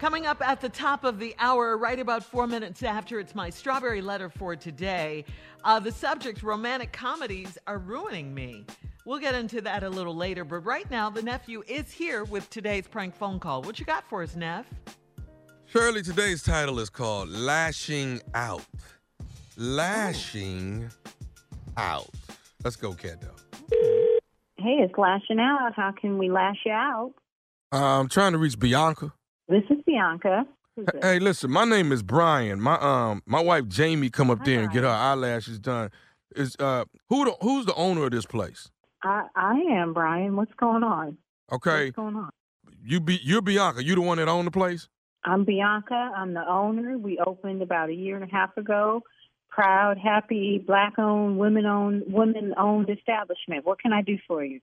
Coming up at the top of the hour, right about four minutes after, it's my strawberry letter for today. Uh, the subject romantic comedies are ruining me. We'll get into that a little later, but right now, the nephew is here with today's prank phone call. What you got for us, Neff? Shirley, today's title is called Lashing Out. Lashing Out. Let's go, Kendo. Hey, it's lashing out. How can we lash you out? Uh, I'm trying to reach Bianca. This is Bianca. Hey, listen, my name is Brian. My um, my wife Jamie come up Hi, there and get her eyelashes done. Is uh, who the, who's the owner of this place? I, I am Brian. What's going on? Okay, What's going on? you be you're Bianca. You the one that own the place? I'm Bianca. I'm the owner. We opened about a year and a half ago. Proud, happy, black-owned, women-owned, women-owned establishment. What can I do for you?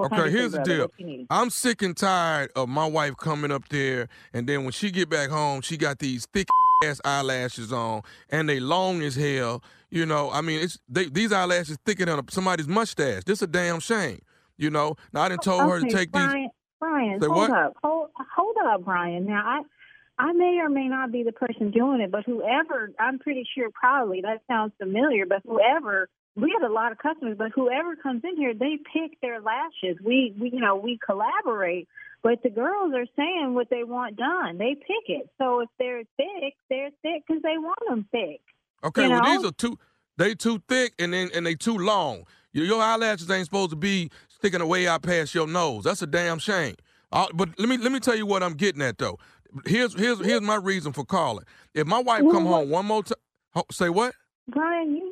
What Okay, here's the deal. What you need? I'm sick and tired of my wife coming up there, and then when she get back home, she got these thick ass eyelashes on, and they long as hell. You know, I mean, it's they, these eyelashes thicker than somebody's mustache. This a damn shame. You know, now I didn't told her to Okay, take these. Brian, Brian, Say hold what? up, hold, hold up, Brian. Now, I, I may or may not be the person doing it, but whoever, I'm pretty sure, probably that sounds familiar. But whoever, we have a lot of customers, but whoever comes in here, they pick their lashes. We, we, you know, we collaborate, but the girls are saying what they want done. They pick it. So if they're thick, they're thick because they want them thick. Okay, well know? these are too they too thick and then and they too long. Your, your eyelashes ain't supposed to be sticking away out past your nose. That's a damn shame. Uh, but let me let me tell you what I'm getting at though. Here's here's here's my reason for calling. If my wife come home one more time, say what? Brian, you,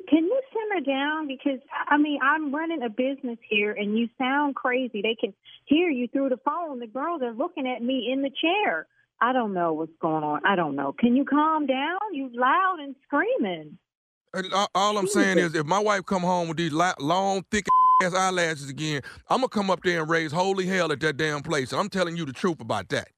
simmer down? Because I mean, I'm running a business here, and you sound crazy. They can hear you through the phone. The girls are looking at me in the chair. I don't know what's going on. I don't know. Can you calm down? You're loud and screaming. All- All I'm saying is, if my wife come home with these long, thick ass eyelashes again, I'm gonna come up there and raise holy hell at that damn place. And I'm telling you the truth about that.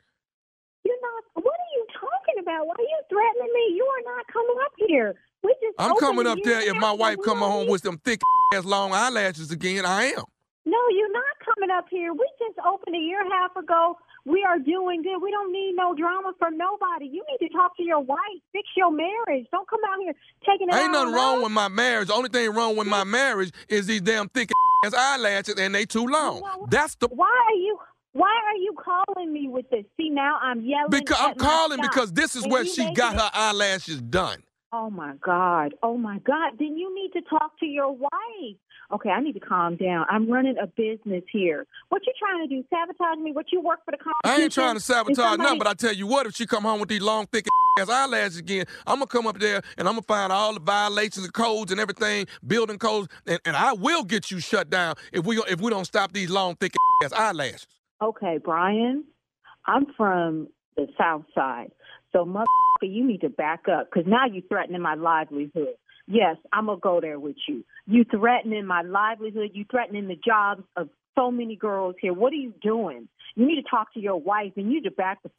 You're not. What are you talking about? Why are you threatening me? You are not coming up here. We just. I'm coming up there if my wife come home with them thick ass long eyelashes again. I am. No, you're not coming up here. We just opened a year and a half ago. We are doing good. We don't need no drama from nobody. You need to talk to your wife. Fix your marriage. Don't come out here taking it Ain't nothing wrong with my marriage. The only thing wrong with my marriage is these damn thick ass eyelashes and they too long. what? That's the Why are you? Why are you calling me with this? See now I'm yelling. because I'm calling because this is where she got it- her eyelashes done. Oh my God. Oh my God. Then you need to talk to your wife. Okay, I need to calm down. I'm running a business here. What you trying to do? Sabotage me? What you work for the company? I ain't trying to sabotage somebody- nothing, but I tell you what, if she come home with these long, thick ass eyelashes again, I'm gonna come up there and I'm gonna find all the violations of codes and everything, building codes, and, and I will get you shut down if we if we don't stop these long, thick ass eyelashes. Okay, Brian, I'm from the South Side. So, motherfucker, you need to back up because now you're threatening my livelihood. Yes, I'm to go there with you. You threatening my livelihood. You threatening the jobs of so many girls here. What are you doing? You need to talk to your wife and you need to back the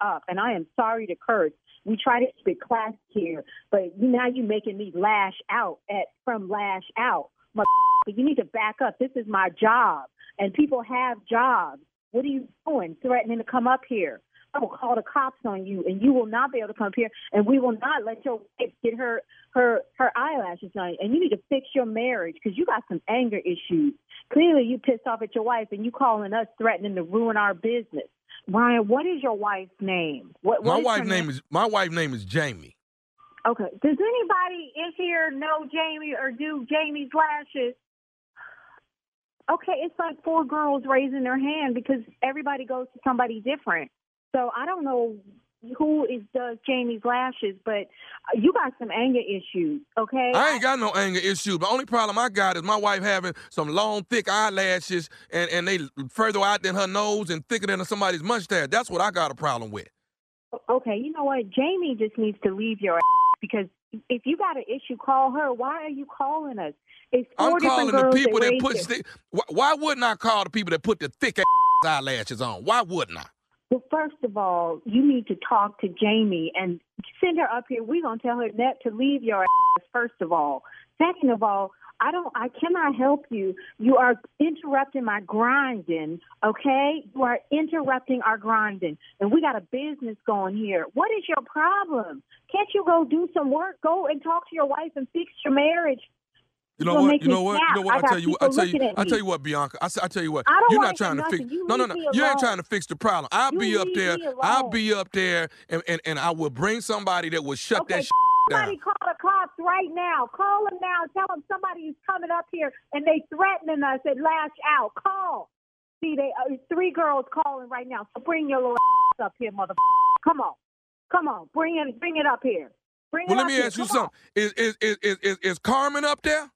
up. And I am sorry to curse. We try to it class here, but now you're making me lash out at from lash out. Motherfucker, you need to back up. This is my job, and people have jobs. What are you doing? Threatening to come up here. I will call the cops on you, and you will not be able to come up here, and we will not let your wife get her her her eyelashes done. And you need to fix your marriage because you got some anger issues. Clearly, you pissed off at your wife, and you calling us threatening to ruin our business. Ryan, what is your wife's name? What, what My wife's name is my wife's name is Jamie. Okay. Does anybody in here know Jamie or do Jamie's lashes? Okay, it's like four girls raising their hand because everybody goes to somebody different. So I don't know who is does Jamie's lashes, but you got some anger issues. Okay. I ain't got no anger issues. The only problem I got is my wife having some long, thick eyelashes and, and they further out than her nose and thicker than somebody's mustache. That's what I got a problem with. Okay, you know what? Jamie just needs to leave your ass because if you got an issue, call her. Why are you calling us? It's 4 I'm calling the people that raised put. Sti- why, why wouldn't I call the people that put the thick eyelashes on? Why wouldn't I? Well, first of all, you need to talk to Jamie and send her up here. We're to tell her net to leave your ass, first of all. Second of all, I don't. I cannot help you. You are interrupting my grinding. Okay, you are interrupting our grinding, and we got a business going here. What is your problem? Can't you go do some work? Go and talk to your wife and fix your marriage. You know what? You know what? You know what? I tell you. what- I tell you. at I tell you what, Bianca. I, I tell you what. You're not trying to fix. No, no, no. You ain't trying to fix the problem. I'll be up there. I'll be up there, and, and and I will bring somebody that will shut that shit Somebody down. call the cops right now. Call them now. Tell them somebody is coming up here and they threatening us and lash out. Call. See, they uh, three girls calling right now. So bring your little up here, mother. Come on, come on. Bring it, bring it up here. Bring Well, it let me ask you something. Is, is is is is Carmen up there?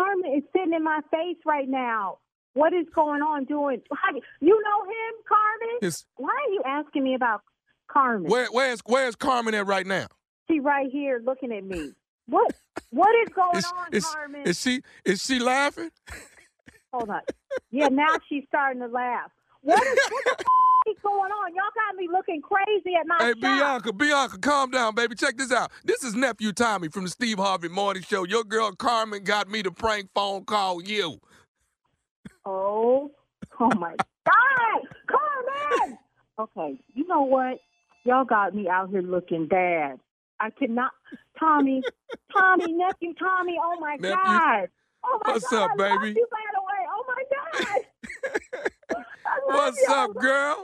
Carmen is sitting in my face right now. What is going on? Doing? How, you know him, Carmen? Is Why are you asking me about Carmen? where where's where's Carmen at right now? She right here looking at me. What? What is going Is, on, is, Carmen? is she is she laughing? Hold on. Yeah, now she's starting to laugh. What is what the f- is going on? Y'all got me looking crazy at my Hey, shop. Bianca, Bianca, calm down, baby. Check this out. This is nephew Tommy from the Steve Harvey Morning Show. Your girl Carmen got me to prank phone call you. Oh, oh my God, Carmen. Okay, you know what? Y'all got me out here looking bad. I cannot. Tommy, Tommy, nephew Tommy. Oh my Nephew, God. Oh my what's God, up, baby? you, by the way. Oh my God. I love What's you. Up, girl?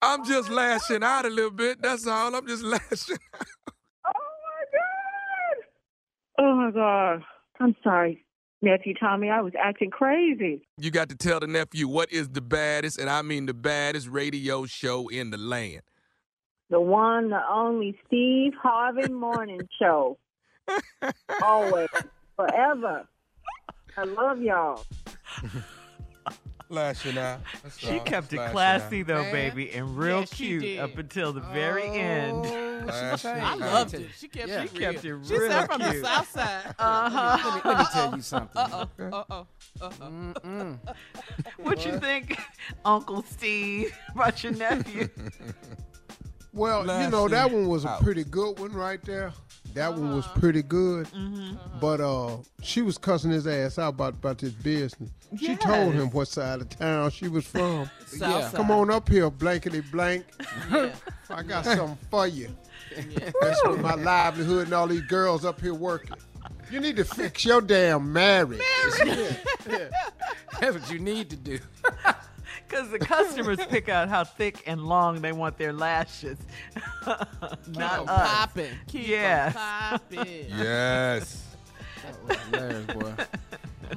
I'm just oh lashing out a little bit. That's all. I'm just lashing. Oh my God. Oh my God. I'm sorry, nephew Tommy. I was acting crazy. You got to tell the nephew what is the baddest, and I mean the baddest radio show in the land. The one, the only Steve Harvey Morning Show. Always, forever. I love y'all. Lashing out. That's She all. kept Just it classy out. though, Man. baby, and real Yes, cute did. up until the very end. Oh, Last she. I I loved it. She kept Yeah. it She kept real. it She said from the south side. Uh-huh. Let me, let me tell you something. Uh-oh. Uh-oh. Uh-oh. Mm-mm. What you think, Uncle Steve, about your nephew? Well, you know that one was a pretty good one right there. That one was uh-huh. pretty good. Mm-hmm. Uh-huh. But uh, she was cussing his ass out about, about this business. She told him what side of town she was from. Yeah. Come on up here, blankety blank. Yeah. I got something for you. Yeah. That's with my livelihood and all these girls up here working. You need to fix your damn marriage. That's what you need to do. Because the customers pick out how thick and long they want their lashes, not Keep 'em us. popping. Keep 'em Yes. popping. Yes. That was hilarious, boy.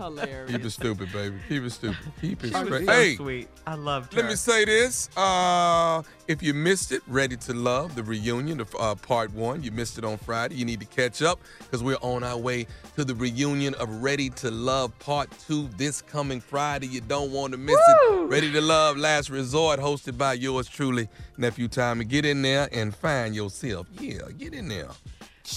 Hilarious. Keep it stupid, baby. Keep it stupid. Keep it She was straight. so Hey, sweet. I love. it. Let me say this. Uh, if you missed it, Ready to Love, the reunion of uh, part one, you missed it on Friday. You need to catch up because we're on our way to the reunion of Ready to Love part two this coming Friday. You don't want to miss it. Ready to Love, Last Resort, hosted by yours truly, Nephew Tommy. Get in there and find yourself. Yeah, get in there.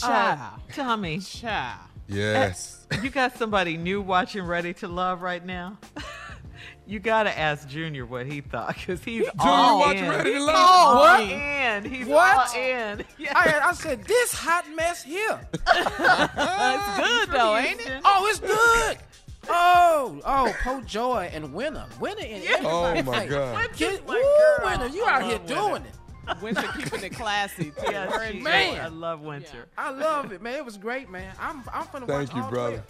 Uh, Tommy, Child. Yes. Eh, you got somebody new watching Ready to Love right now? you got to ask Junior what he thought because he's Junior all watching in. Ready to Love? all What? in. He's What? all in. Yeah. I, I said, this hot mess here. It's good though, ain't it? Oh, it's good. Oh, oh, Po Joy and Winner. Winner and everybody. Oh, my God. My woo. Winner, you out here Winner. doing it. Winter keeping it classy too. Yeah, she- Man. I love Winter. I love it, man. It was great, man. I'm, I'm finna watch Thank you, all brother. way.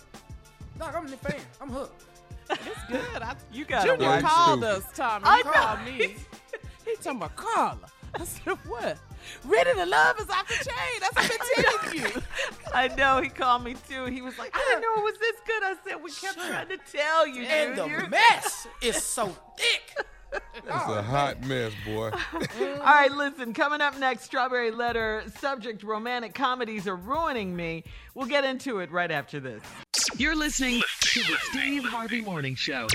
Dog, I'm the fan. I'm hooked. It's good. I, You got to Junior watch. Very called stupid. us, Tommy. I He know. called me. He talking about Carla. I said, what? Ready to love is off the chain. That's what I'm telling you. I know. He called me too. He was like, I didn't know it was this good. I said, we kept trying to tell you, And Junior. the mess is so thick. It's a oh, hot mess, boy. All right, listen, coming up next, Strawberry Letter, subject romantic comedies are ruining me. We'll get into it right after this. You're listening to the Steve Harvey Morning Show.